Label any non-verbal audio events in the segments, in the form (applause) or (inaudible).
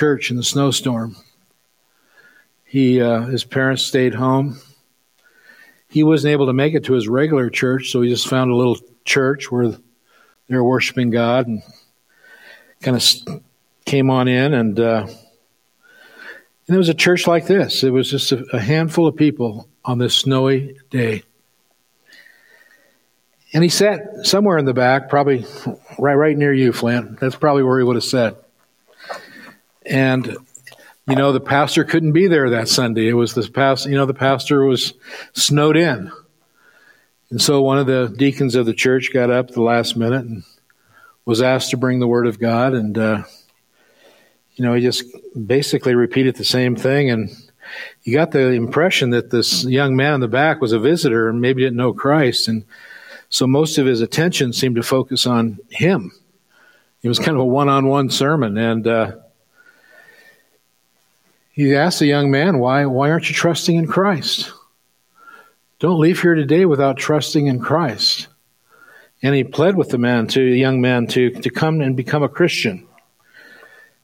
church in the snowstorm. He, uh, his parents stayed home. He wasn't able to make it to his regular church, so he just found a little church where they were worshiping God and kind of came on in. And, uh, and it was a church like this. It was just a, a handful of people on this snowy day. And he sat somewhere in the back, probably right right near you, Flint. That's probably where he would have sat. And you know, the pastor couldn't be there that Sunday. It was the past, you know, the pastor was snowed in. And so one of the deacons of the church got up the last minute and was asked to bring the word of God. And, uh, you know, he just basically repeated the same thing. And you got the impression that this young man in the back was a visitor and maybe didn't know Christ. And so most of his attention seemed to focus on him. It was kind of a one on one sermon. And, uh, he asked the young man, why, why aren't you trusting in Christ? Don't leave here today without trusting in Christ. And he pled with the man, to the young man, to, to come and become a Christian.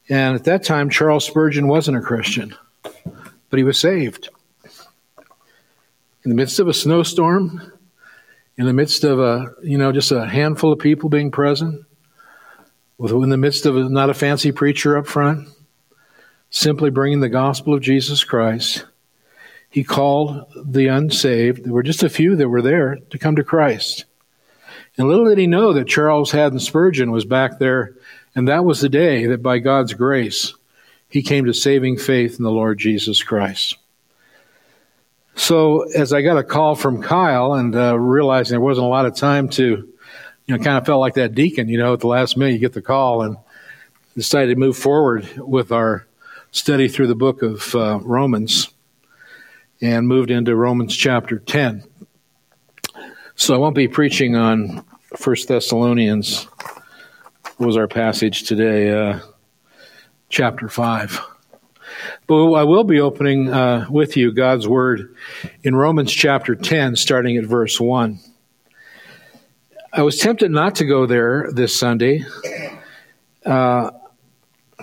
And at that time, Charles Spurgeon wasn't a Christian, but he was saved. In the midst of a snowstorm, in the midst of a, you know, just a handful of people being present, in the midst of not a fancy preacher up front, simply bringing the gospel of Jesus Christ. He called the unsaved, there were just a few that were there, to come to Christ. And little did he know that Charles Haddon Spurgeon was back there, and that was the day that by God's grace, he came to saving faith in the Lord Jesus Christ. So, as I got a call from Kyle and uh, realizing there wasn't a lot of time to, you know, kind of felt like that deacon, you know, at the last minute you get the call and decided to move forward with our study through the book of uh, Romans and moved into Romans chapter 10. So I won't be preaching on First Thessalonians. Was our passage today? Uh, chapter 5. But I will be opening uh, with you God's Word in Romans chapter 10, starting at verse 1. I was tempted not to go there this Sunday. Uh,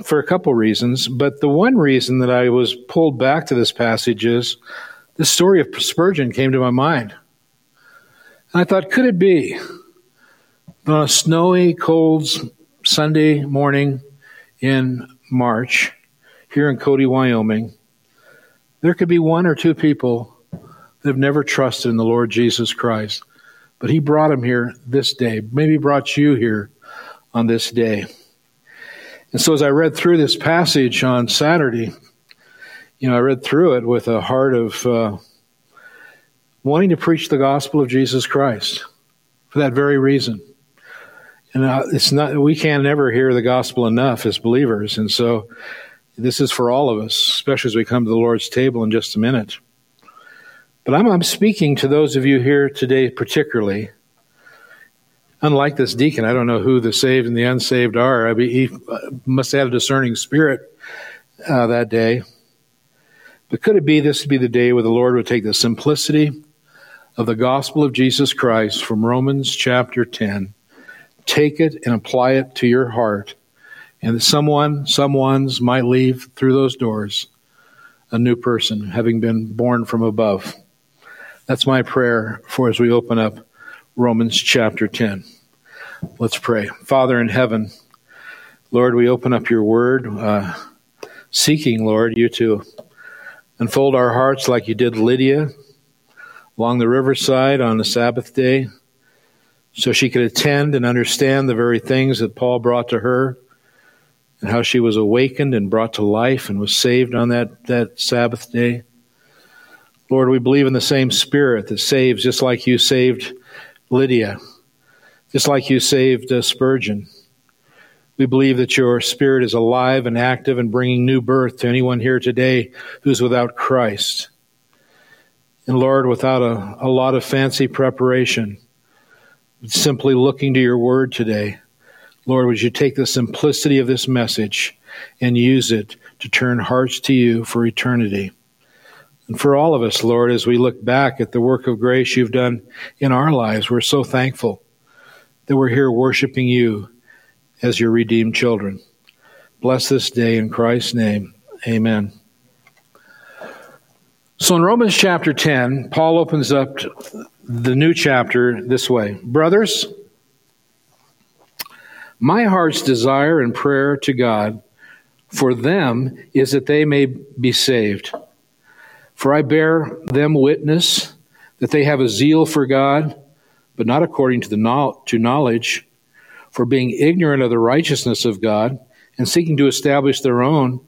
for a couple reasons, but the one reason that I was pulled back to this passage is the story of Spurgeon came to my mind. And I thought, could it be on a snowy, cold Sunday morning in March here in Cody, Wyoming, there could be one or two people that have never trusted in the Lord Jesus Christ, but He brought them here this day, maybe brought you here on this day. And so as I read through this passage on Saturday, you know, I read through it with a heart of uh, wanting to preach the gospel of Jesus Christ for that very reason. And uh, it's not we can never hear the gospel enough as believers, and so this is for all of us, especially as we come to the Lord's table in just a minute. But I'm, I'm speaking to those of you here today, particularly unlike this deacon, I don't know who the saved and the unsaved are. I mean, he uh, must have had a discerning spirit uh, that day. But could it be this would be the day where the Lord would take the simplicity of the gospel of Jesus Christ from Romans chapter 10, take it and apply it to your heart, and that someone, someone's might leave through those doors a new person, having been born from above. That's my prayer for as we open up Romans chapter 10. Let's pray. Father in heaven, Lord, we open up your word, uh, seeking, Lord, you to unfold our hearts like you did Lydia along the riverside on the Sabbath day, so she could attend and understand the very things that Paul brought to her and how she was awakened and brought to life and was saved on that, that Sabbath day. Lord, we believe in the same Spirit that saves just like you saved Lydia just like you saved uh, Spurgeon. We believe that your spirit is alive and active and bringing new birth to anyone here today who's without Christ. And Lord, without a, a lot of fancy preparation, simply looking to your word today, Lord, would you take the simplicity of this message and use it to turn hearts to you for eternity? And for all of us, Lord, as we look back at the work of grace you've done in our lives, we're so thankful that we're here worshiping you as your redeemed children. bless this day in Christ's name. Amen. So in Romans chapter 10, Paul opens up the new chapter this way Brothers, my heart's desire and prayer to God for them is that they may be saved. For I bear them witness that they have a zeal for God, but not according to, the to knowledge, for being ignorant of the righteousness of God and seeking to establish their own,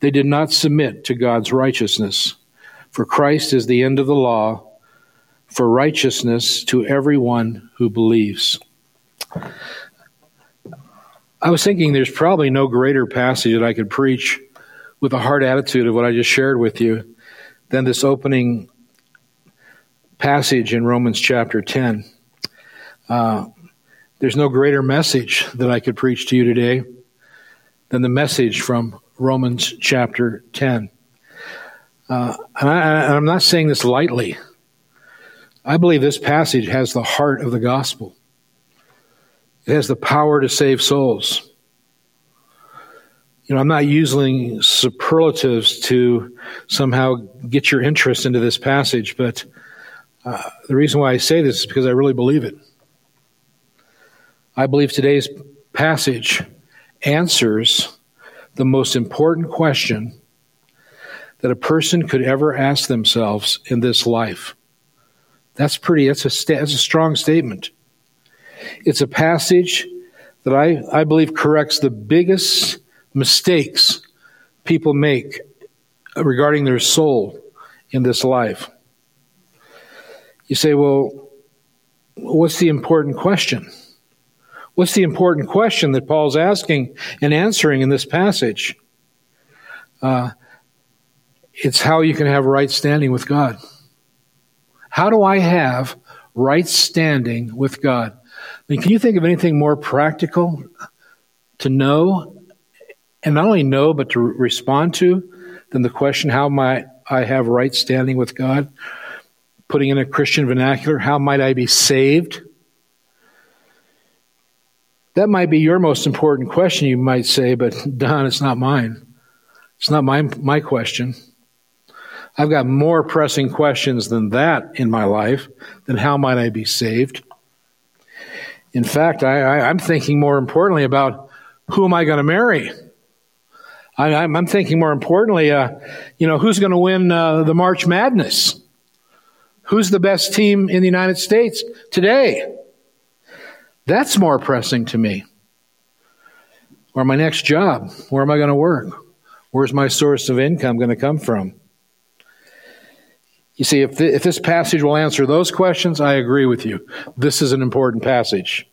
they did not submit to God's righteousness. For Christ is the end of the law for righteousness to everyone who believes. I was thinking there's probably no greater passage that I could preach with a hard attitude of what I just shared with you than this opening passage in Romans chapter 10. Uh, there's no greater message that I could preach to you today than the message from Romans chapter 10. Uh, and, I, and I'm not saying this lightly. I believe this passage has the heart of the gospel. It has the power to save souls. You know, I'm not using superlatives to somehow get your interest into this passage, but uh, the reason why I say this is because I really believe it. I believe today's passage answers the most important question that a person could ever ask themselves in this life. That's pretty, that's a, that's a strong statement. It's a passage that I, I believe corrects the biggest mistakes people make regarding their soul in this life. You say, well, what's the important question? What's the important question that Paul's asking and answering in this passage? Uh, it's how you can have right standing with God. How do I have right standing with God? I mean, can you think of anything more practical to know, and not only know, but to respond to, then the question, how might I have right standing with God? Putting in a Christian vernacular, how might I be saved? That might be your most important question, you might say, but (laughs) Don, it's not mine. It's not my, my question. I've got more pressing questions than that in my life than how might I be saved. In fact, I, am thinking more importantly about who am I going to marry? I, am thinking more importantly, uh, you know, who's going to win uh, the March Madness? Who's the best team in the United States today? That's more pressing to me. Or my next job. Where am I going to work? Where's my source of income going to come from? You see, if, the, if this passage will answer those questions, I agree with you. This is an important passage.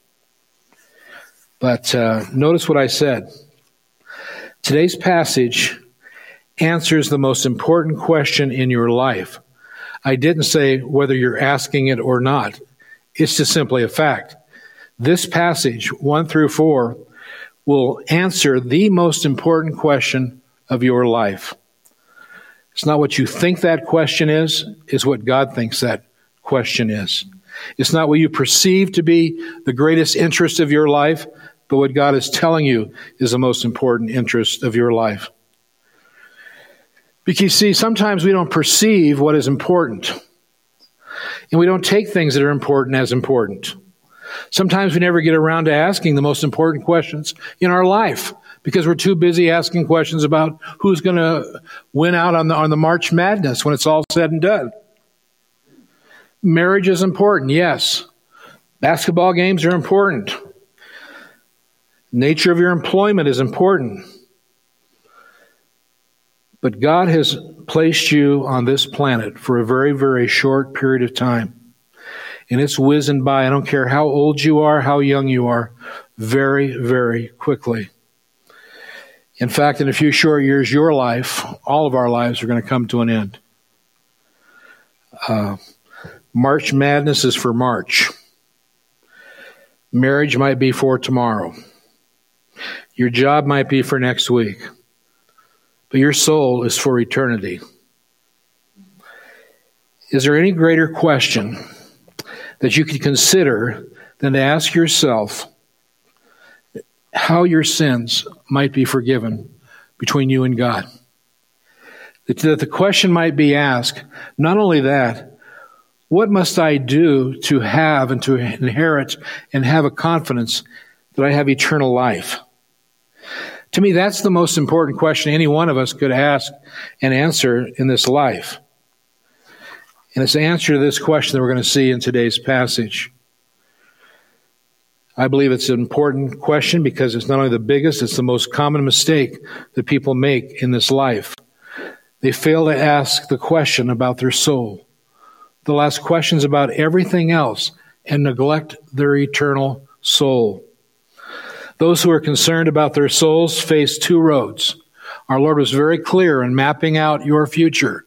But uh, notice what I said. Today's passage answers the most important question in your life. I didn't say whether you're asking it or not. It's just simply a fact. This passage, 1 through 4, will answer the most important question of your life. It's not what you think that question is, it's what God thinks that question is. It's not what you perceive to be the greatest interest of your life, but what God is telling you is the most important interest of your life. Because, see, sometimes we don't perceive what is important. And we don't take things that are important as important. Sometimes we never get around to asking the most important questions in our life because we're too busy asking questions about who's going to win out on the, on the March Madness when it's all said and done. Marriage is important, yes. Basketball games are important. Nature of your employment is important. But God has placed you on this planet for a very, very short period of time. And it's whizzing by. I don't care how old you are, how young you are, very, very quickly. In fact, in a few short years, your life, all of our lives, are going to come to an end. Uh, March Madness is for March. Marriage might be for tomorrow. Your job might be for next week. But your soul is for eternity. Is there any greater question that you could consider than to ask yourself how your sins might be forgiven between you and God. That the question might be asked, not only that, what must I do to have and to inherit and have a confidence that I have eternal life? To me, that's the most important question any one of us could ask and answer in this life. And it's the answer to this question that we're going to see in today's passage. I believe it's an important question because it's not only the biggest, it's the most common mistake that people make in this life. They fail to ask the question about their soul. They'll ask questions about everything else and neglect their eternal soul. Those who are concerned about their souls face two roads. Our Lord was very clear in mapping out your future.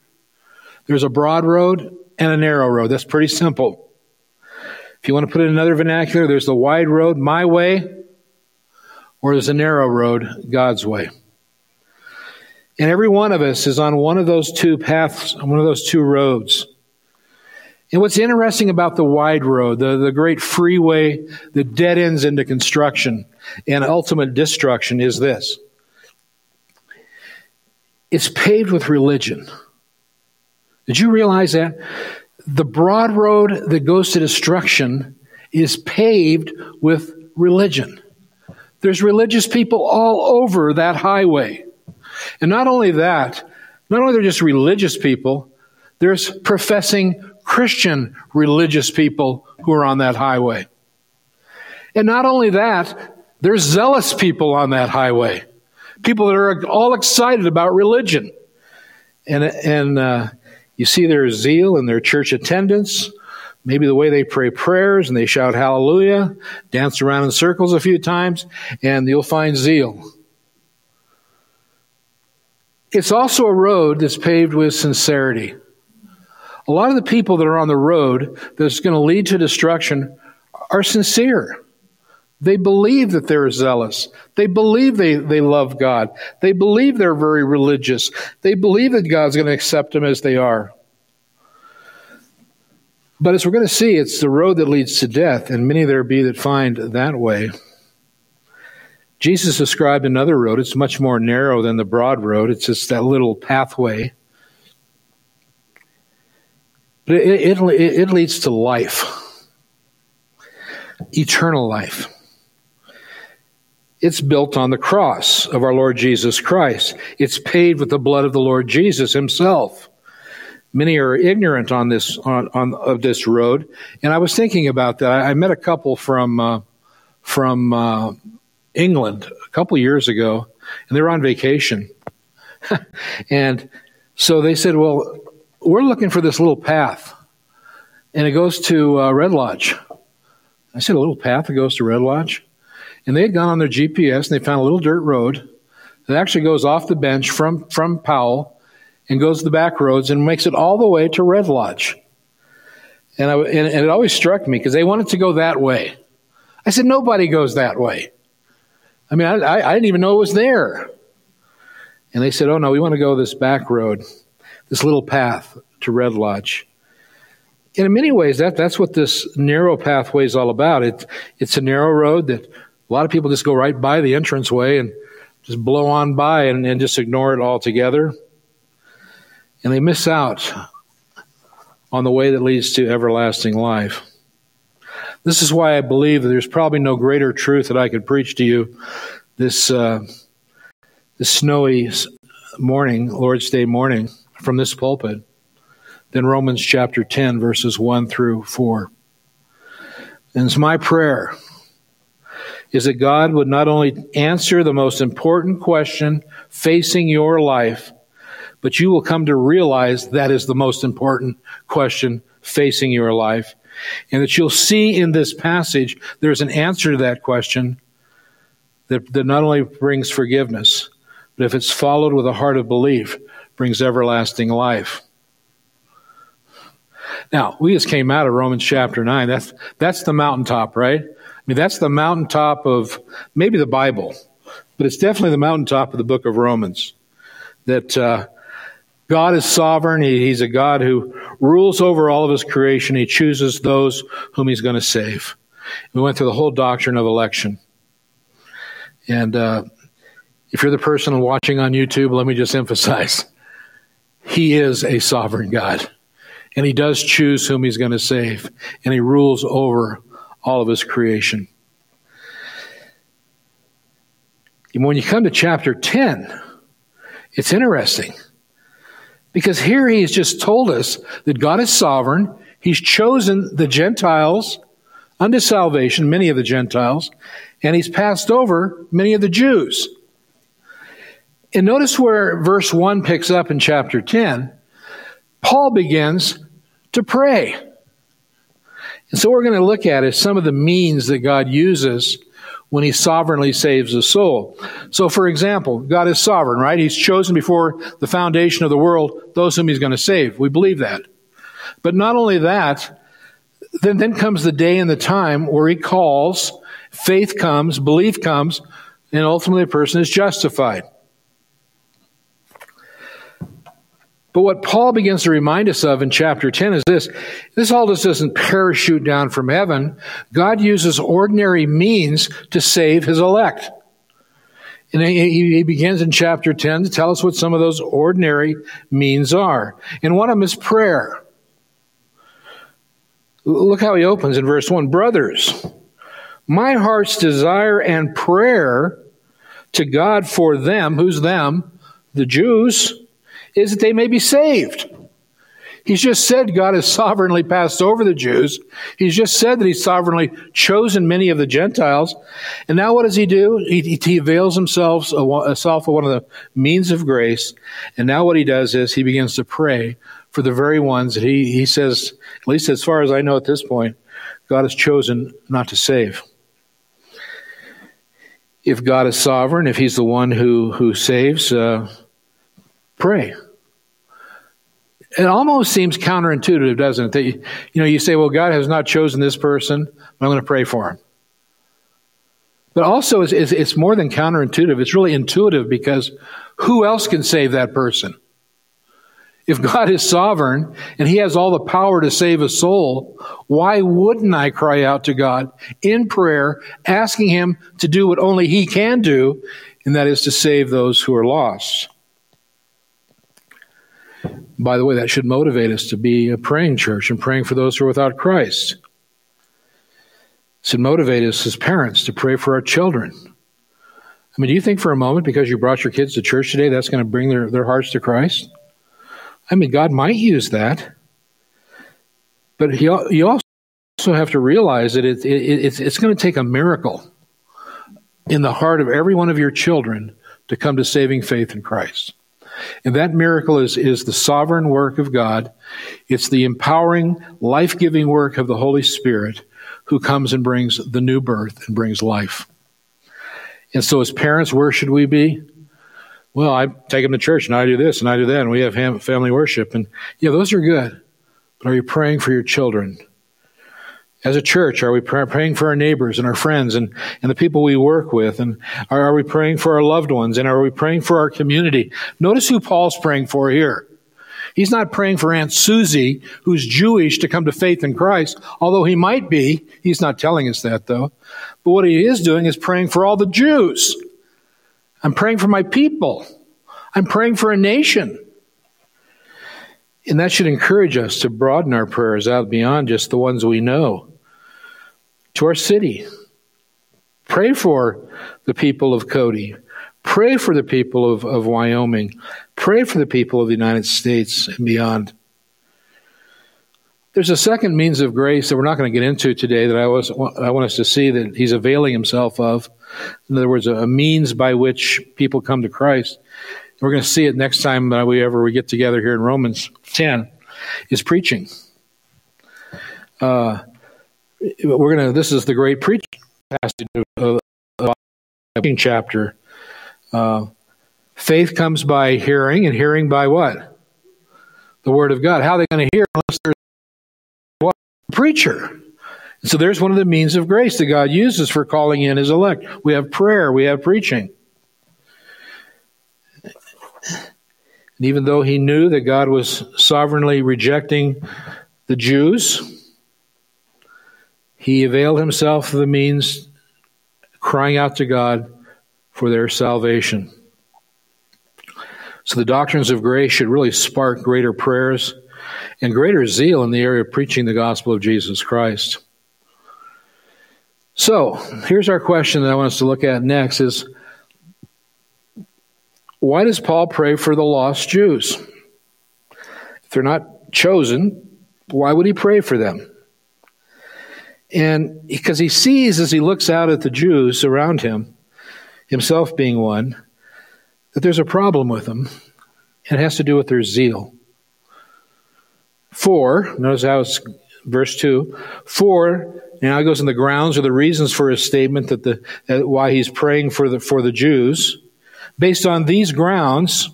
There's a broad road and a narrow road. That's pretty simple. If you want to put it in another vernacular, there's the wide road, my way, or there's a narrow road, God's way. And every one of us is on one of those two paths, one of those two roads. And what's interesting about the wide road, the, the great freeway that dead ends into construction and ultimate destruction, is this it's paved with religion. Did you realize that? The broad road that goes to destruction is paved with religion. There's religious people all over that highway. And not only that, not only they're just religious people, there's professing Christian religious people who are on that highway. And not only that, there's zealous people on that highway. People that are all excited about religion. And, and uh, you see their zeal and their church attendance, maybe the way they pray prayers and they shout hallelujah, dance around in circles a few times, and you'll find zeal. It's also a road that's paved with sincerity. A lot of the people that are on the road that's going to lead to destruction are sincere. They believe that they're zealous. They believe they, they love God. They believe they're very religious. They believe that God's going to accept them as they are. But as we're going to see, it's the road that leads to death, and many there be that find that way. Jesus described another road. It's much more narrow than the broad road. It's just that little pathway. But it, it, it leads to life, eternal life. It's built on the cross of our Lord Jesus Christ. It's paved with the blood of the Lord Jesus himself. Many are ignorant on this on, on of this road, and I was thinking about that. I, I met a couple from uh, from uh, England a couple years ago, and they were on vacation. (laughs) and so they said, Well, we're looking for this little path, and it goes to uh, Red Lodge. I said, A little path that goes to Red Lodge? And they had gone on their GPS and they found a little dirt road that actually goes off the bench from, from Powell and goes to the back roads and makes it all the way to Red Lodge. And, I, and, and it always struck me because they wanted to go that way. I said, Nobody goes that way. I mean, I, I didn't even know it was there. And they said, Oh, no, we want to go this back road, this little path to Red Lodge. And in many ways, that, that's what this narrow pathway is all about. It, it's a narrow road that a lot of people just go right by the entranceway and just blow on by and, and just ignore it altogether. And they miss out on the way that leads to everlasting life. This is why I believe that there's probably no greater truth that I could preach to you this, uh, this snowy morning, Lord's Day morning, from this pulpit than Romans chapter 10, verses 1 through 4. And it's my prayer is that God would not only answer the most important question facing your life, but you will come to realize that is the most important question facing your life and that you'll see in this passage there's an answer to that question that, that not only brings forgiveness, but if it's followed with a heart of belief, brings everlasting life. Now, we just came out of Romans chapter 9. That's, that's the mountaintop, right? I mean, that's the mountaintop of maybe the Bible, but it's definitely the mountaintop of the book of Romans. That uh, God is sovereign. He, he's a God who rules over all of his creation. He chooses those whom he's going to save. We went through the whole doctrine of election. And uh, if you're the person watching on YouTube, let me just emphasize He is a sovereign God. And He does choose whom He's going to save. And He rules over all of His creation. And when you come to chapter 10, it's interesting because here He has just told us that God is sovereign. He's chosen the Gentiles unto salvation, many of the Gentiles, and He's passed over many of the Jews. And notice where verse 1 picks up in chapter 10. Paul begins to pray. And so, what we're going to look at is some of the means that God uses when he sovereignly saves a soul. So, for example, God is sovereign, right? He's chosen before the foundation of the world those whom he's going to save. We believe that. But not only that, then, then comes the day and the time where he calls, faith comes, belief comes, and ultimately a person is justified. But what Paul begins to remind us of in chapter 10 is this this all just doesn't parachute down from heaven. God uses ordinary means to save his elect. And he, begins in chapter 10 to tell us what some of those ordinary means are. And one of them is prayer. Look how he opens in verse 1 Brothers, my heart's desire and prayer to God for them, who's them? The Jews is that they may be saved. He's just said God has sovereignly passed over the Jews. He's just said that He's sovereignly chosen many of the Gentiles. And now what does He do? He, he avails himself, himself of one of the means of grace. And now what He does is He begins to pray for the very ones that He, he says, at least as far as I know at this point, God has chosen not to save. If God is sovereign, if He's the one who, who saves, uh, pray it almost seems counterintuitive, doesn't it? That you, you know, you say, "Well, God has not chosen this person, but I'm going to pray for him." But also, it's, it's, it's more than counterintuitive. It's really intuitive because who else can save that person? If God is sovereign and He has all the power to save a soul, why wouldn't I cry out to God in prayer, asking Him to do what only He can do, and that is to save those who are lost? By the way, that should motivate us to be a praying church and praying for those who are without Christ. It should motivate us as parents to pray for our children. I mean, do you think for a moment because you brought your kids to church today, that's going to bring their, their hearts to Christ? I mean, God might use that. But he, you also have to realize that it, it, it's, it's going to take a miracle in the heart of every one of your children to come to saving faith in Christ. And that miracle is, is the sovereign work of God. It's the empowering, life giving work of the Holy Spirit who comes and brings the new birth and brings life. And so, as parents, where should we be? Well, I take them to church and I do this and I do that, and we have family worship. And yeah, those are good. But are you praying for your children? As a church, are we praying for our neighbors and our friends and, and the people we work with? And are, are we praying for our loved ones? And are we praying for our community? Notice who Paul's praying for here. He's not praying for Aunt Susie, who's Jewish, to come to faith in Christ, although he might be. He's not telling us that, though. But what he is doing is praying for all the Jews. I'm praying for my people. I'm praying for a nation. And that should encourage us to broaden our prayers out beyond just the ones we know to our city. Pray for the people of Cody. Pray for the people of, of Wyoming. Pray for the people of the United States and beyond. There's a second means of grace that we're not going to get into today that I, was, I want us to see that he's availing himself of. In other words, a means by which people come to Christ. We're going to see it next time we ever we get together here in Romans 10. Is preaching. Uh, we're going to. This is the great preaching passage of, of, of chapter. Uh, faith comes by hearing, and hearing by what? The word of God. How are they going to hear unless there's what? preacher? So there's one of the means of grace that God uses for calling in His elect. We have prayer. We have preaching. And even though he knew that God was sovereignly rejecting the Jews, he availed himself of the means, crying out to God for their salvation. So the doctrines of grace should really spark greater prayers and greater zeal in the area of preaching the gospel of Jesus Christ. So, here's our question that I want us to look at next is why does Paul pray for the lost Jews? If they're not chosen, why would he pray for them? And because he sees as he looks out at the Jews around him, himself being one, that there's a problem with them. It has to do with their zeal. For, notice how it's verse 2, for, now he goes in the grounds or the reasons for his statement that the, uh, why he's praying for the, for the Jews. Based on these grounds,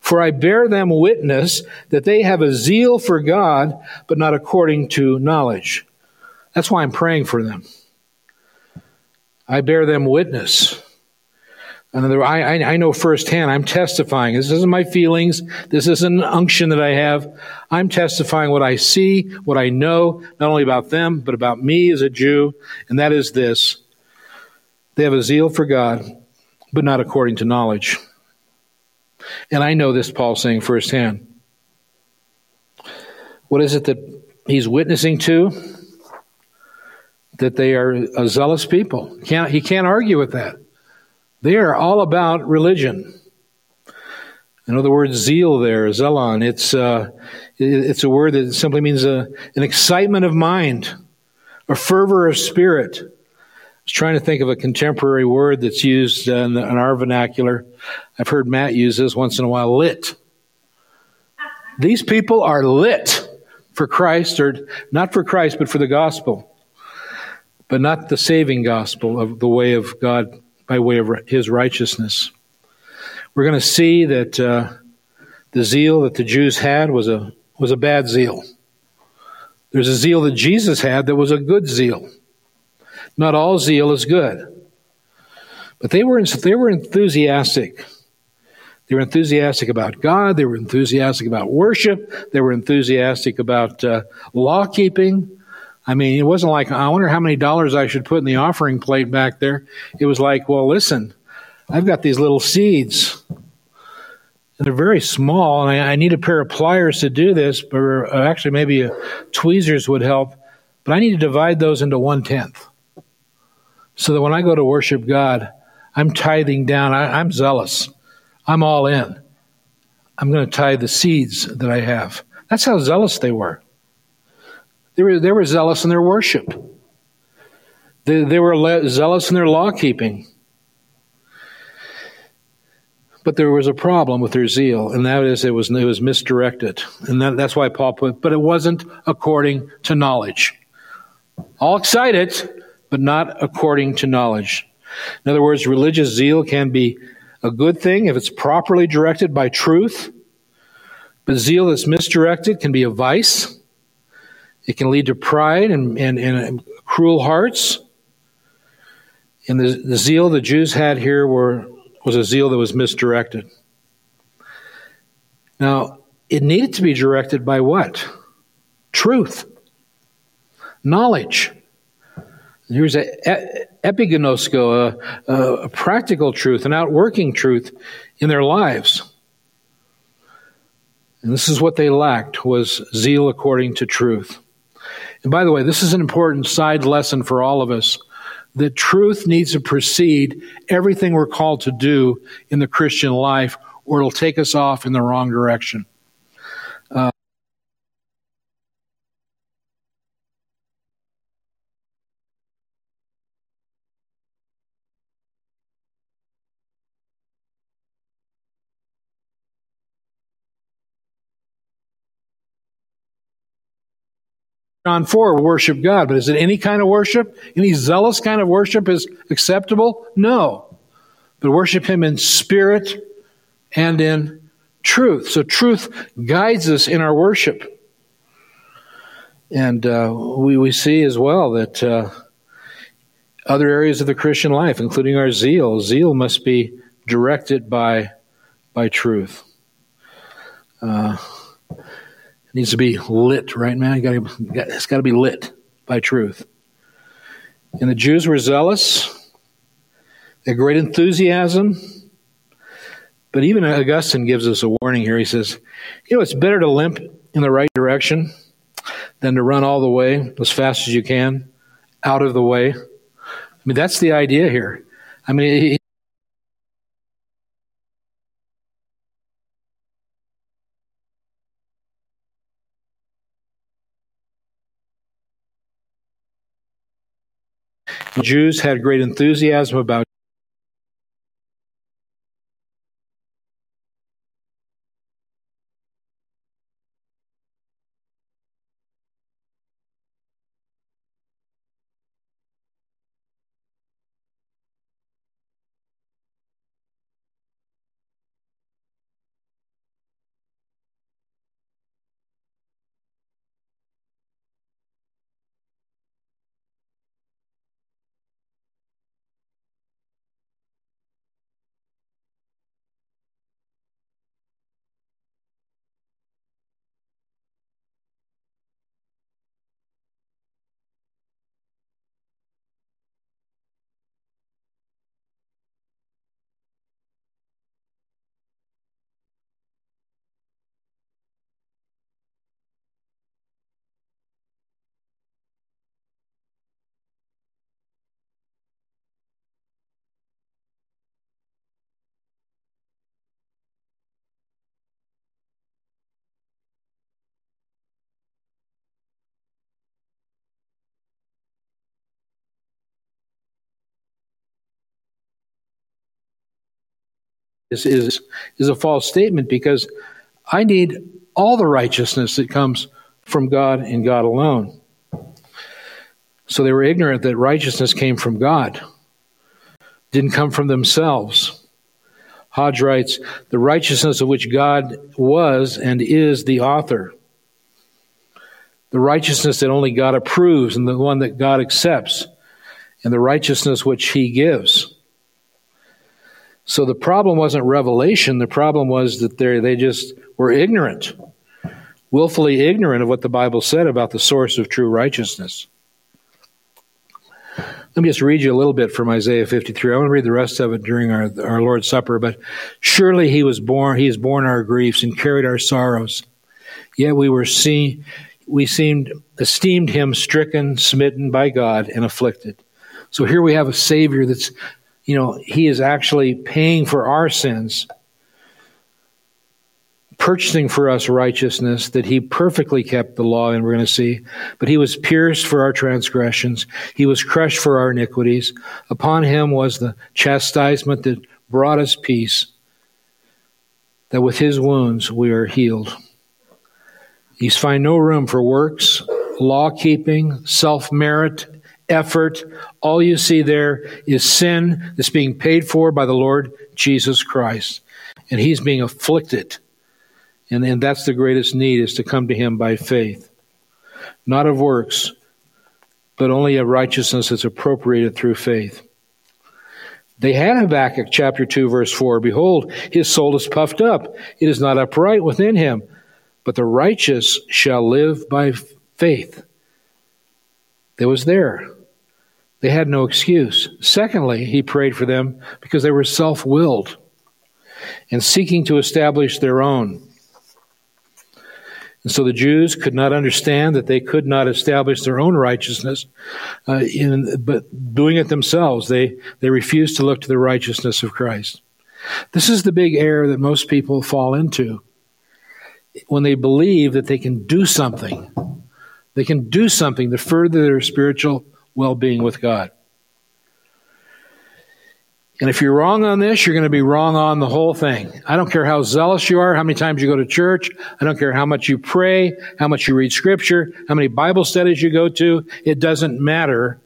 for I bear them witness that they have a zeal for God, but not according to knowledge. That's why I'm praying for them. I bear them witness. Another, I, I know firsthand, I'm testifying. This isn't my feelings. This isn't an unction that I have. I'm testifying what I see, what I know, not only about them, but about me as a Jew, and that is this. They have a zeal for God, but not according to knowledge. And I know this, Paul saying firsthand. What is it that he's witnessing to? That they are a zealous people. Can't, he can't argue with that. They are all about religion. In other words, zeal there, zelon, it's, uh, it's a word that simply means a, an excitement of mind, a fervor of spirit. I was trying to think of a contemporary word that's used in, in our vernacular. I've heard Matt use this once in a while lit. These people are lit for Christ, or not for Christ, but for the gospel, but not the saving gospel of the way of God by way of his righteousness. We're going to see that uh, the zeal that the Jews had was a, was a bad zeal. There's a zeal that Jesus had that was a good zeal. Not all zeal is good. But they were, they were enthusiastic. They were enthusiastic about God. They were enthusiastic about worship. They were enthusiastic about uh, law keeping. I mean, it wasn't like, I wonder how many dollars I should put in the offering plate back there. It was like, well, listen, I've got these little seeds. They're very small, and I, I need a pair of pliers to do this, or actually, maybe a, tweezers would help. But I need to divide those into one tenth. So that when I go to worship God, I'm tithing down. I, I'm zealous. I'm all in. I'm going to tithe the seeds that I have. That's how zealous they were. They were, they were zealous in their worship. They, they were le- zealous in their law keeping. But there was a problem with their zeal, and that is it was, it was misdirected. And that, that's why Paul put, but it wasn't according to knowledge. All excited, but not according to knowledge. In other words, religious zeal can be a good thing if it's properly directed by truth, but zeal that's misdirected can be a vice. It can lead to pride and, and, and um, cruel hearts. And the, the zeal the Jews had here were, was a zeal that was misdirected. Now, it needed to be directed by what? Truth, knowledge. Here's a, a epiginosko, a, a, practical truth, an outworking truth in their lives. And this is what they lacked was zeal according to truth. And by the way, this is an important side lesson for all of us that truth needs to precede everything we're called to do in the Christian life, or it'll take us off in the wrong direction. John 4, worship God. But is it any kind of worship? Any zealous kind of worship is acceptable? No. But worship Him in spirit and in truth. So truth guides us in our worship. And uh, we, we see as well that uh, other areas of the Christian life, including our zeal, zeal must be directed by, by truth. Uh, needs to be lit, right, man? it's got to be lit by truth. And the Jews were zealous. a great enthusiasm. But even Augustine gives us a warning here. He says, you know, it's better to limp in the right direction than to run all the way as fast as you can out of the way. I mean, that's the idea here. I mean, The Jews had great enthusiasm about is, is, is a false statement because I need all the righteousness that comes from God and God alone. So they were ignorant that righteousness came from God, didn't come from themselves. Hodge writes, the righteousness of which God was and is the author. The righteousness that only God approves and the one that God accepts, and the righteousness which He gives. So the problem wasn't revelation. The problem was that they just were ignorant, willfully ignorant of what the Bible said about the source of true righteousness. Let me just read you a little bit from Isaiah 53. I want to read the rest of it during our, our Lord's Supper. But surely he was born, he has borne our griefs and carried our sorrows. Yet we were seen, we seemed, esteemed him stricken, smitten by God, and afflicted. So here we have a Savior that's you know, he is actually paying for our sins, purchasing for us righteousness, that he perfectly kept the law, and we're going to see. But he was pierced for our transgressions, he was crushed for our iniquities. Upon him was the chastisement that brought us peace, that with his wounds we are healed. He's find no room for works, law keeping, self merit, effort. All you see there is sin that's being paid for by the Lord Jesus Christ. And he's being afflicted. And, and that's the greatest need is to come to him by faith. Not of works, but only of righteousness that's appropriated through faith. They had Habakkuk chapter 2 verse 4. Behold, his soul is puffed up. It is not upright within him. But the righteous shall live by faith. That was there. They had no excuse. Secondly, he prayed for them because they were self willed and seeking to establish their own. And so the Jews could not understand that they could not establish their own righteousness, uh, in, but doing it themselves, they, they refused to look to the righteousness of Christ. This is the big error that most people fall into when they believe that they can do something. They can do something to further their spiritual well being with God. And if you're wrong on this, you're going to be wrong on the whole thing. I don't care how zealous you are, how many times you go to church. I don't care how much you pray, how much you read scripture, how many Bible studies you go to. It doesn't matter.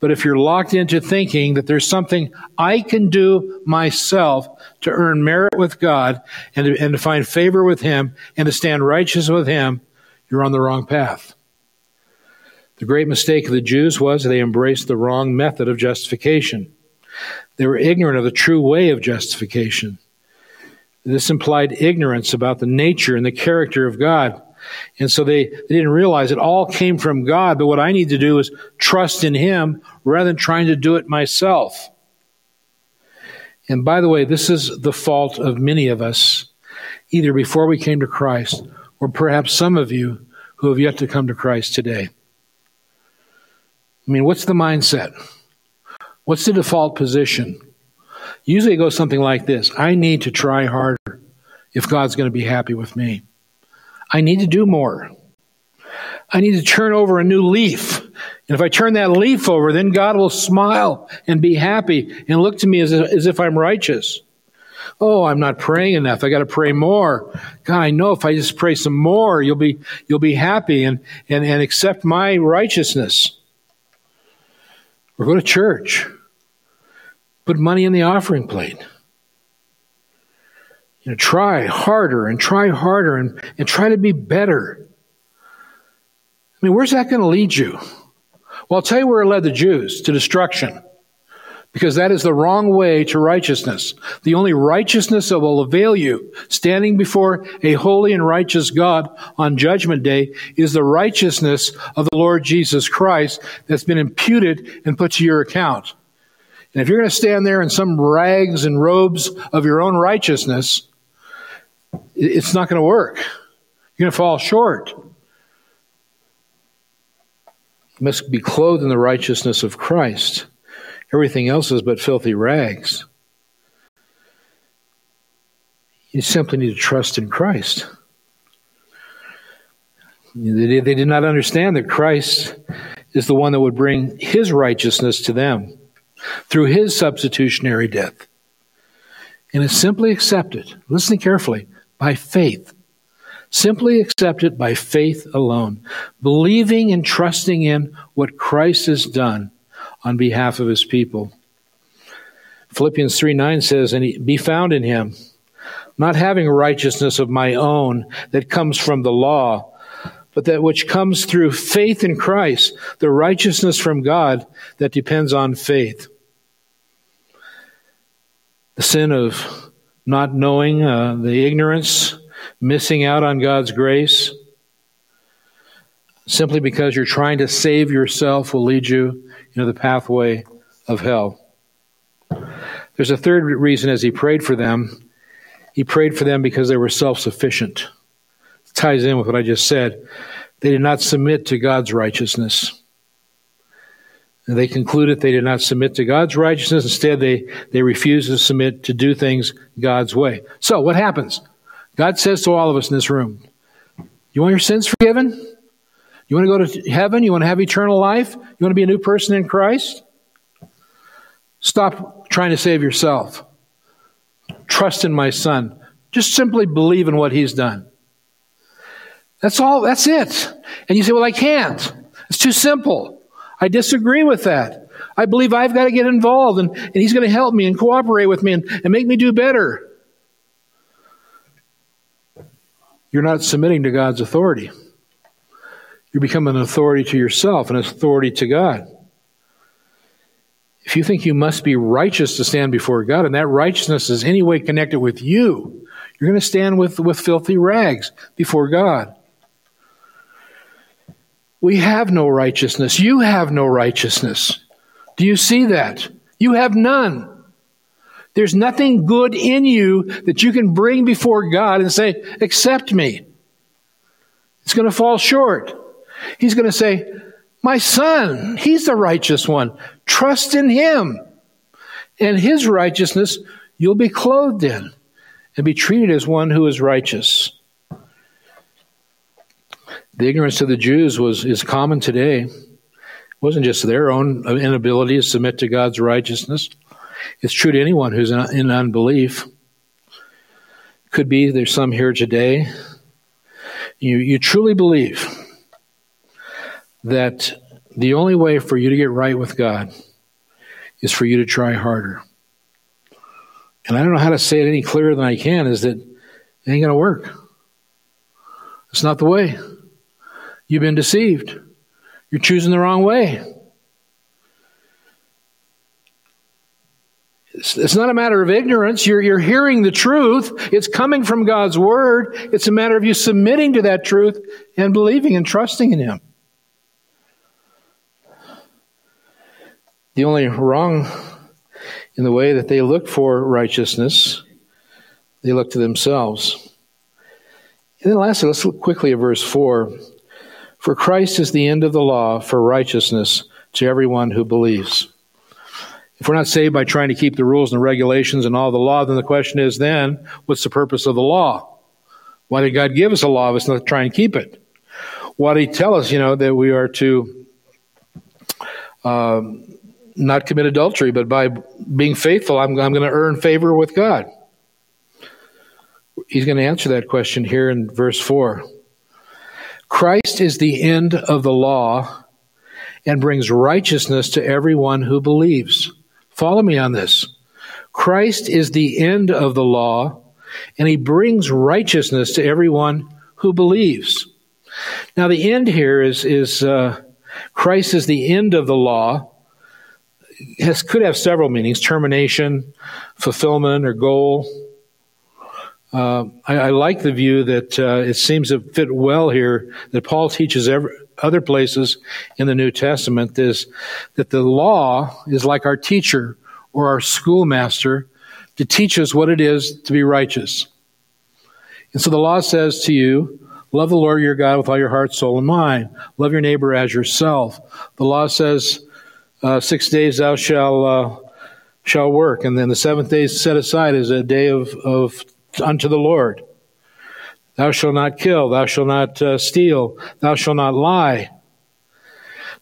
But if you're locked into thinking that there's something I can do myself to earn merit with God and to, and to find favor with Him and to stand righteous with Him, you're on the wrong path. The great mistake of the Jews was they embraced the wrong method of justification. They were ignorant of the true way of justification. This implied ignorance about the nature and the character of God. And so they, they didn't realize it all came from God, but what I need to do is trust in Him rather than trying to do it myself. And by the way, this is the fault of many of us, either before we came to Christ, or perhaps some of you who have yet to come to Christ today. I mean, what's the mindset? What's the default position? Usually it goes something like this I need to try harder if God's going to be happy with me. I need to do more. I need to turn over a new leaf. And if I turn that leaf over, then God will smile and be happy and look to me as, as if I'm righteous. Oh, I'm not praying enough. I got to pray more. God, I know if I just pray some more, you'll be, you'll be happy and, and, and accept my righteousness. Or go to church. Put money in the offering plate. You know, try harder and try harder and, and try to be better. I mean, where's that going to lead you? Well, I'll tell you where it led the Jews to destruction. Because that is the wrong way to righteousness. The only righteousness that will avail you standing before a holy and righteous God on judgment day is the righteousness of the Lord Jesus Christ that's been imputed and put to your account. And if you're going to stand there in some rags and robes of your own righteousness, it's not going to work. You're going to fall short. You must be clothed in the righteousness of Christ. Everything else is but filthy rags. You simply need to trust in Christ. They did not understand that Christ is the one that would bring his righteousness to them through his substitutionary death. And it's simply accepted, listen carefully, by faith. Simply accepted by faith alone, believing and trusting in what Christ has done on behalf of his people. Philippians 3 9 says, And be found in him, not having righteousness of my own that comes from the law but that which comes through faith in Christ, the righteousness from God that depends on faith the sin of not knowing, uh, the ignorance, missing out on God's grace, simply because you're trying to save yourself will lead you into the pathway of hell. There's a third reason as he prayed for them. He prayed for them because they were self sufficient. Ties in with what I just said. They did not submit to God's righteousness. And they concluded they did not submit to God's righteousness. Instead, they, they refused to submit to do things God's way. So, what happens? God says to all of us in this room, You want your sins forgiven? You want to go to heaven? You want to have eternal life? You want to be a new person in Christ? Stop trying to save yourself. Trust in my Son. Just simply believe in what He's done. That's all, that's it. And you say, Well, I can't. It's too simple. I disagree with that. I believe I've got to get involved and, and He's going to help me and cooperate with me and, and make me do better. You're not submitting to God's authority. You become an authority to yourself, an authority to God. If you think you must be righteous to stand before God, and that righteousness is any way connected with you, you're going to stand with, with filthy rags before God. We have no righteousness. You have no righteousness. Do you see that? You have none. There's nothing good in you that you can bring before God and say, accept me. It's going to fall short. He's going to say, my son, he's the righteous one. Trust in him. And his righteousness you'll be clothed in and be treated as one who is righteous. The ignorance of the Jews was is common today. It wasn't just their own inability to submit to God's righteousness. It's true to anyone who's in unbelief. Could be there's some here today. You you truly believe that the only way for you to get right with God is for you to try harder. And I don't know how to say it any clearer than I can is that it ain't going to work. It's not the way. You've been deceived. You're choosing the wrong way. It's, not a matter of ignorance. You're, you're hearing the truth. It's coming from God's Word. It's a matter of you submitting to that truth and believing and trusting in Him. The only wrong in the way that they look for righteousness, they look to themselves. And then lastly, let's look quickly at verse 4. For Christ is the end of the law for righteousness to everyone who believes. If we're not saved by trying to keep the rules and the regulations and all the law, then the question is then, what's the purpose of the law? Why did God give us a law if it's not to try and keep it? Why did He tell us, you know, that we are to um, not commit adultery, but by being faithful, I'm, I'm going to earn favor with God? He's going to answer that question here in verse 4. Christ is the end of the law and brings righteousness to everyone who believes. Follow me on this. Christ is the end of the law and he brings righteousness to everyone who believes. Now, the end here is, is uh, Christ is the end of the law. Has, could have several meanings termination, fulfillment, or goal. Uh, I, I, like the view that uh, it seems to fit well here that Paul teaches every, other places in the New Testament is that the law is like our teacher or our schoolmaster to teach us what it is to be righteous. And so the law says to you, love the Lord your God with all your heart, soul, and mind. Love your neighbor as yourself. The law says, uh, six days thou shall uh, shall work, and then the seventh day set aside as a day of, of unto the Lord. Thou shalt not kill. Thou shalt not uh, steal. Thou shalt not lie.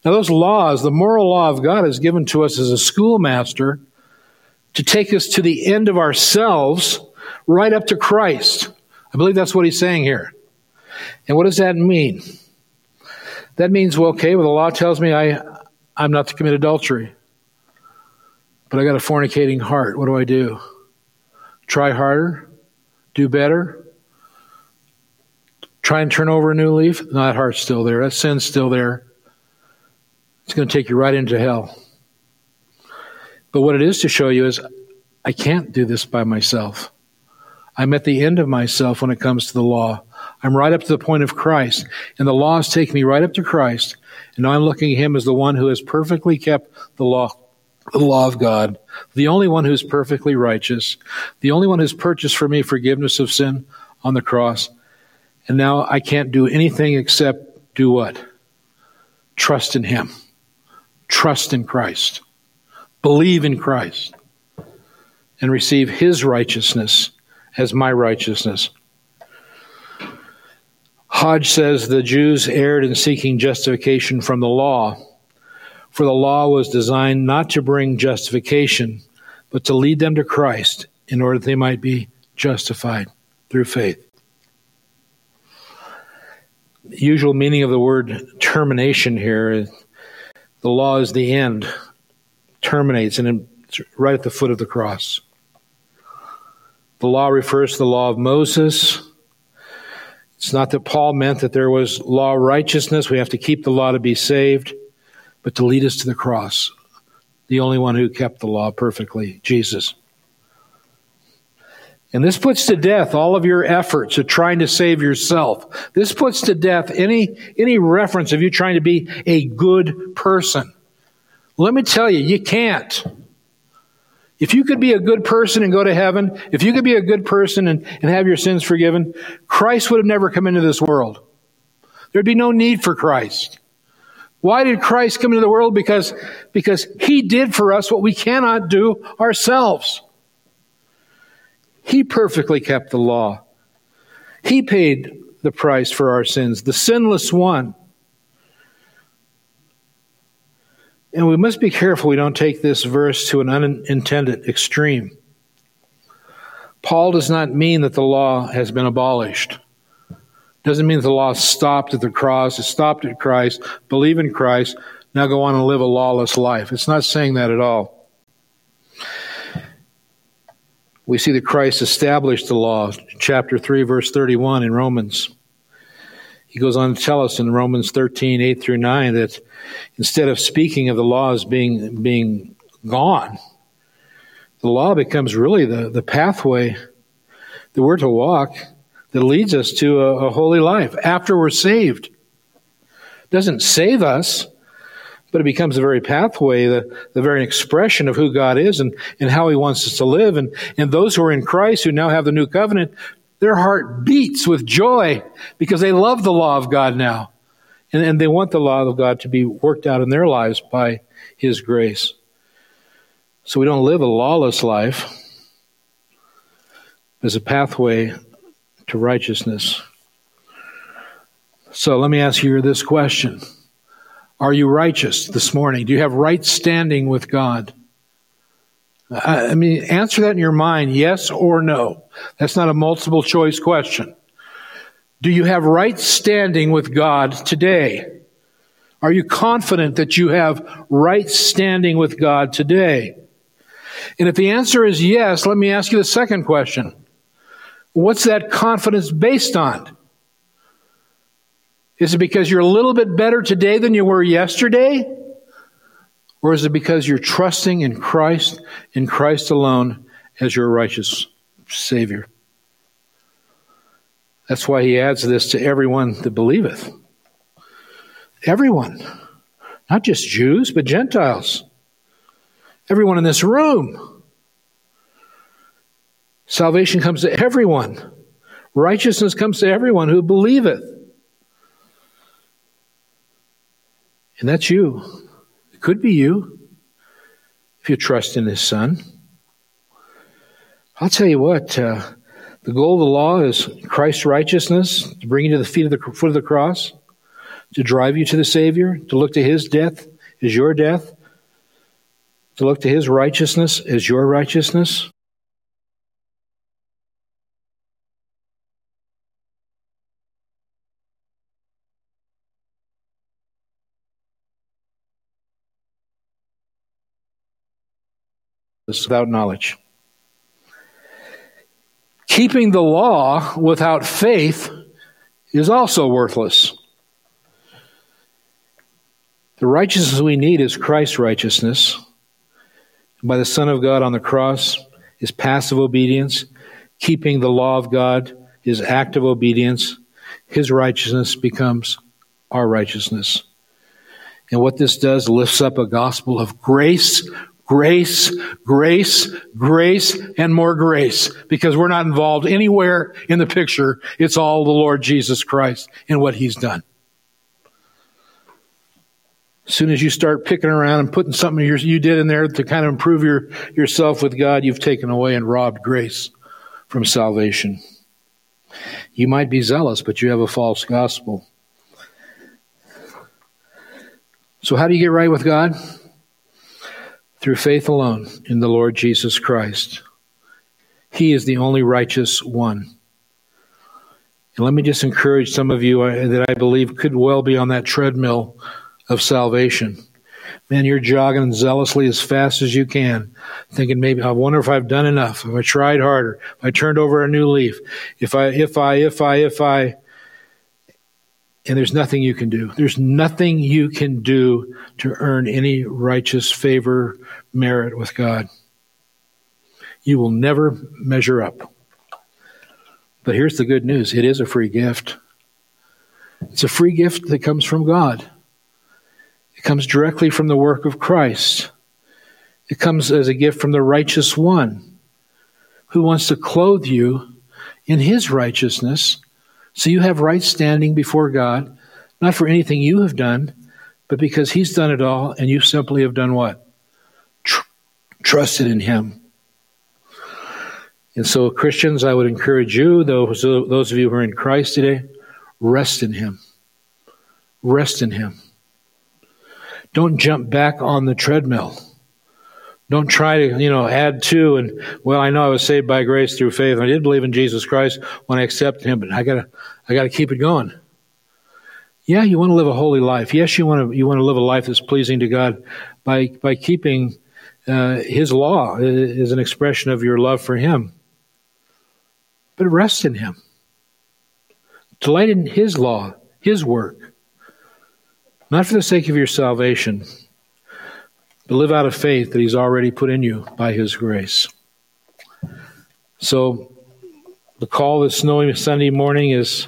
Now, those laws, the moral law of God, is given to us as a schoolmaster to take us to the end of ourselves, right up to Christ. I believe that's what he's saying here. And what does that mean? That means, well, okay, well, the law tells me I, I'm not to commit adultery, but I got a fornicating heart. What do I do? Try harder? Do better? Try and turn over a new leaf? No, that heart's still there. That sin's still there. It's going to take you right into hell. But what it is to show you is I can't do this by myself. I'm at the end of myself when it comes to the law. I'm right up to the point of Christ. And the laws take me right up to Christ. And now I'm looking at him as the one who has perfectly kept the law, the law of God, the only one who's perfectly righteous, the only one who's purchased for me forgiveness of sin on the cross. And now I can't do anything except do what? Trust in him. Trust in Christ believe in Christ and receive his righteousness as my righteousness. Hodge says the Jews erred in seeking justification from the law, for the law was designed not to bring justification, but to lead them to Christ in order that they might be justified through faith. The usual meaning of the word termination here is the law is the end terminates and right at the foot of the cross. The law refers to the law of Moses. It's not that Paul meant that there was law righteousness, we have to keep the law to be saved, but to lead us to the cross. The only one who kept the law perfectly, Jesus. And this puts to death all of your efforts of trying to save yourself. This puts to death any, any reference of you trying to be a good person. Let me tell you, you can't. If you could be a good person and go to heaven, if you could be a good person and, and have your sins forgiven, Christ would have never come into this world. There'd be no need for Christ. Why did Christ come into the world? Because, because he did for us what we cannot do ourselves. He perfectly kept the law. He paid the price for our sins, the sinless one. And we must be careful we don't take this verse to an unintended extreme. Paul does not mean that the law has been abolished. Doesn't mean that the law stopped at the cross, it stopped at Christ, believe in Christ, now go on and live a lawless life. It's not saying that at all. We see that Christ established the law, chapter 3, verse 31 in Romans. He goes on to tell us in Romans 13, 8 through 9, that instead of speaking of the laws being, being gone, the law becomes really the, the pathway that we're to walk that leads us to a, a holy life after we're saved. It doesn't save us, but it becomes the very pathway, the, the very expression of who God is and, and how He wants us to live. And, and those who are in Christ, who now have the new covenant, their heart beats with joy because they love the law of God now. And, and they want the law of God to be worked out in their lives by His grace. So we don't live a lawless life as a pathway to righteousness. So let me ask you this question Are you righteous this morning? Do you have right standing with God? I mean, answer that in your mind, yes or no. That's not a multiple choice question. Do you have right standing with God today? Are you confident that you have right standing with God today? And if the answer is yes, let me ask you the second question. What's that confidence based on? Is it because you're a little bit better today than you were yesterday? Or is it because you're trusting in Christ, in Christ alone, as your righteous Savior? That's why he adds this to everyone that believeth. Everyone. Not just Jews, but Gentiles. Everyone in this room. Salvation comes to everyone. Righteousness comes to everyone who believeth. And that's you It could be you if you trust in His Son. I'll tell you what, uh, the goal of the law is Christ's righteousness, to bring you to the feet of the foot of the cross, to drive you to the Savior, to look to His death as your death, to look to His righteousness as your righteousness. without knowledge. Keeping the law without faith is also worthless. The righteousness we need is Christ's righteousness. By the Son of God on the cross is passive obedience. Keeping the law of God is active obedience. His righteousness becomes our righteousness. And what this does lifts up a gospel of grace Grace, grace, grace, and more grace because we're not involved anywhere in the picture. It's all the Lord Jesus Christ and what He's done. As soon as you start picking around and putting something you did in there to kind of improve your, yourself with God, you've taken away and robbed grace from salvation. You might be zealous, but you have a false gospel. So, how do you get right with God? Through faith alone in the Lord Jesus Christ. He is the only righteous one. And let me just encourage some of you uh, that I believe could well be on that treadmill of salvation. Man, you're jogging zealously as fast as you can, thinking maybe I wonder if I've done enough, if I tried harder, if I turned over a new leaf, if I, if I, if I, if I, and there's nothing you can do. There's nothing you can do to earn any righteous favor, merit with God. You will never measure up. But here's the good news it is a free gift. It's a free gift that comes from God, it comes directly from the work of Christ. It comes as a gift from the righteous one who wants to clothe you in his righteousness so you have right standing before God, not for anything you have done, but because He's done it all, and you simply have done what? Tr- trusted in Him. And so, Christians, I would encourage you, those, those of you who are in Christ today, rest in Him. Rest in Him. Don't jump back on the treadmill. Don't try to, you know, add to and, well, I know I was saved by grace through faith. I did believe in Jesus Christ when I accepted Him, but I gotta, I gotta keep it going. Yeah, you want to live a holy life. Yes, you want to, you want to live a life that's pleasing to God by, by keeping uh, His law is an expression of your love for Him. But rest in Him. Delight in His law, His work. Not for the sake of your salvation, but live out of faith that He's already put in you by His grace. So, the call this snowy Sunday morning is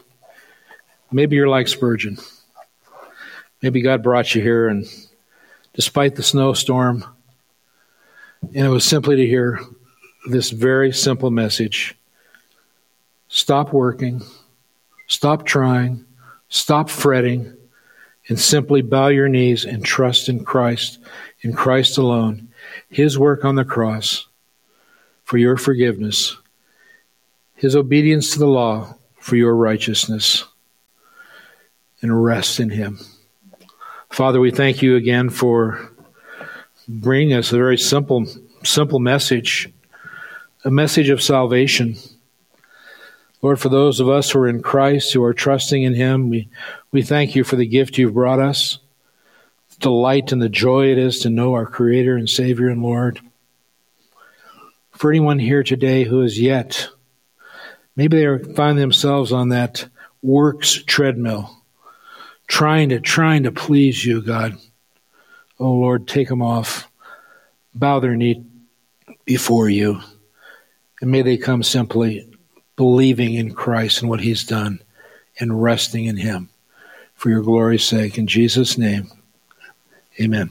maybe you're like Spurgeon. Maybe God brought you here and despite the snowstorm. And it was simply to hear this very simple message stop working, stop trying, stop fretting, and simply bow your knees and trust in Christ, in Christ alone, His work on the cross for your forgiveness, His obedience to the law for your righteousness, and rest in Him. Father, we thank you again for bringing us a very simple, simple message, a message of salvation. Lord, for those of us who are in Christ, who are trusting in Him, we, we thank you for the gift you've brought us, the delight and the joy it is to know our Creator and Savior and Lord. For anyone here today who is yet, maybe they are, find themselves on that works treadmill, trying to trying to please you, God. Oh Lord, take them off. Bow their knee before you. And may they come simply believing in Christ and what he's done and resting in him for your glory's sake. In Jesus' name, amen.